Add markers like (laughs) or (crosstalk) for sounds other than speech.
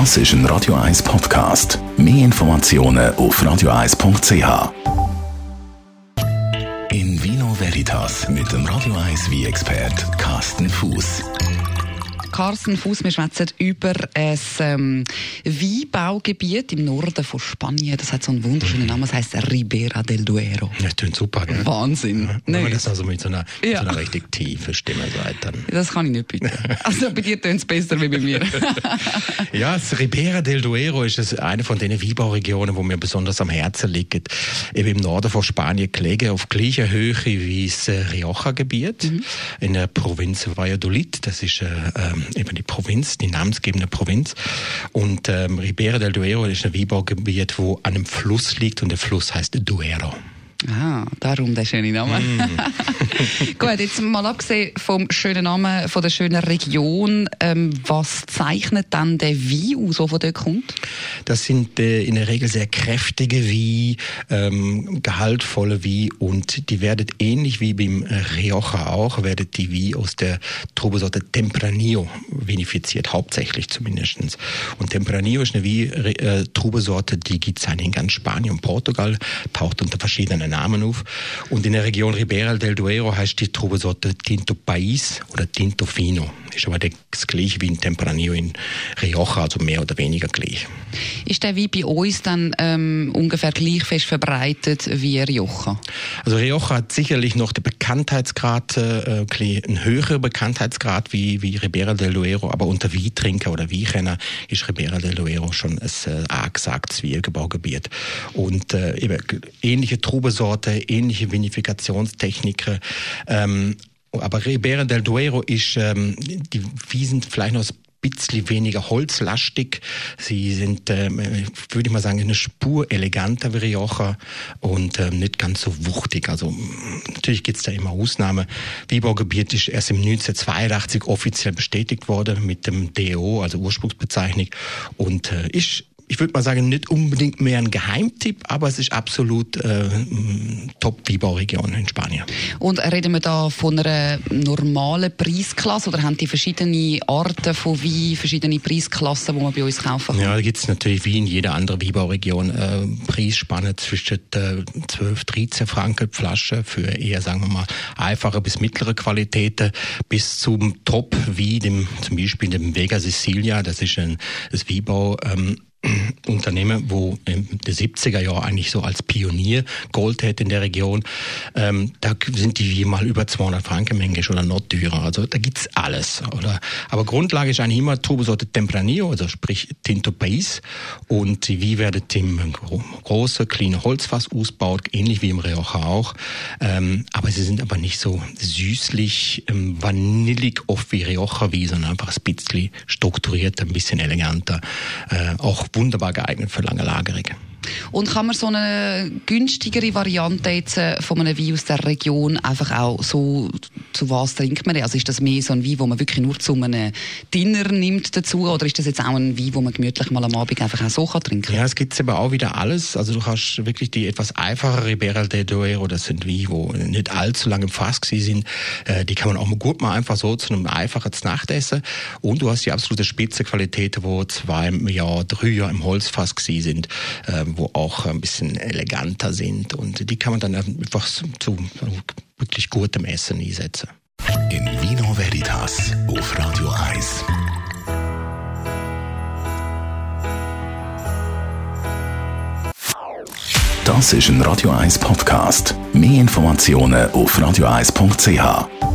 Das ist ein Radio 1 Podcast. Mehr Informationen auf radio1.ch. In Vino Veritas mit dem Radio 1 wie expert Carsten Fuß. Carsten Fuß, wir schwätzen über ein ähm, Weinbaugebiet im Norden von Spanien. Das hat so einen wunderschönen Namen, das heißt Ribera del Duero. Das klingt super. Ne? Wahnsinn. Ja, wenn man das also mit so einer, Ja. so einer richtig tiefen Stimme sagt, dann. Das kann ich nicht bieten. (laughs) Also bei dir tönt es besser wie bei mir. (laughs) Ja, das Ribera del Duero ist eine von den Weinbauregionen, wo mir besonders am Herzen liegt. Eben im Norden von Spanien gelegen, auf gleicher Höhe wie das Rioja-Gebiet in der Provinz Valladolid. Das ist äh, ähm, eben die Provinz, die namensgebende Provinz. Und ähm, Ribera del Duero ist ein Weinbaugebiet, wo an einem Fluss liegt und der Fluss heißt Duero. Ah, darum der schöne Name. (laughs) Gut, jetzt mal abgesehen vom schönen Namen, von der schönen Region, ähm, was zeichnet dann der Wein aus, der von dort kommt? Das sind äh, in der Regel sehr kräftige wie ähm, gehaltvolle wie und die werdet ähnlich wie beim Rioja auch, werdet die wie aus der Trubesorte Tempranillo vinifiziert, hauptsächlich zumindestens. Und Tempranillo ist eine wie äh, Trubesorte, die gibt's eigentlich in ganz Spanien und Portugal, taucht unter verschiedenen Namen auf. Und in der Region Ribera del Duero heißt die Trubesorte Tinto País oder Tinto Fino. Ist aber das gleiche wie in Tempranillo in Rioja, also mehr oder weniger gleich. Ist der Wein bei uns dann ähm, ungefähr gleich fest verbreitet wie Rioja? Also Rioja hat sicherlich noch den Bekanntheitsgrad, äh, ein bisschen einen höheren Bekanntheitsgrad wie, wie Ribera del Duero, aber unter Weintrinker oder Weinkenner ist Ribera del Duero schon ein äh, angesagtes Weinbaugebiet. Und äh, eben ähnliche Trubesorte, ähnliche Vinifikationstechniken, ähm, aber Ribera del Duero ist, ähm, die Wiesen vielleicht noch ein bisschen weniger holzlastig. Sie sind, ähm, würde ich mal sagen, eine Spur eleganter wie Rioja und ähm, nicht ganz so wuchtig. Also natürlich gibt's da immer Ausnahmen. Weinbaugebiet ist erst im 1982 offiziell bestätigt worden mit dem DO, also Ursprungsbezeichnung und äh, ist ich würde mal sagen, nicht unbedingt mehr ein Geheimtipp, aber es ist absolut äh, Top-Weinbauregion in Spanien. Und reden wir da von einer normalen Preisklasse oder haben die verschiedene Arten von Wein, verschiedene Preisklassen, die man bei uns kaufen kann? Ja, da gibt's natürlich wie in jeder anderen Weinbauregion äh, Preisspanne zwischen äh, 12, 13 Franken Flasche für eher, sagen wir mal, einfache bis mittlere Qualitäten bis zum Top wie dem zum Beispiel dem Vega Sicilia. Das ist ein das Weinbau ähm, Unternehmen, wo in den 70er Jahren eigentlich so als Pionier Gold hat in der Region. Ähm, da sind die wie mal über 200 Franken Menge oder noch teurer. Also da gibt's alles. Oder? Aber Grundlage ist eigentlich immer Trubesorte Tempranillo, also sprich Tinto País. Und wie werdet im gro große, kleine Holzfass ausbaut, ähnlich wie im Rioja auch. Ähm, aber sie sind aber nicht so süßlich, ähm, vanillig oft wie Rioja wie, sondern einfach ein bisschen strukturierter, ein bisschen eleganter. Äh, auch wunderbar geeignet für lange Lagerung. Und kann man so eine günstigere Variante jetzt äh, von einem Wein aus der Region einfach auch so, zu was trinkt man den? Also ist das mehr so ein Wein, wo man wirklich nur zu einem Dinner nimmt dazu oder ist das jetzt auch ein Wein, wo man gemütlich mal am Abend einfach auch so kann trinken Ja, es gibt aber auch wieder alles. Also du hast wirklich die etwas einfache Ribera del Duero, das sind Weine, wo nicht allzu lange im Fass sind. Äh, die kann man auch mal gut mal einfach so zu einem einfachen Nachtessen. Und du hast die absolute Spitzenqualität, wo zwei Jahre, drei Jahre im Holzfass sind, äh, wo auch ein bisschen eleganter sind. Und die kann man dann einfach zu wirklich gutem Essen einsetzen. In Vino Veritas auf Radio 1. Das ist ein Radio 1 Podcast. Mehr Informationen auf radio1.ch.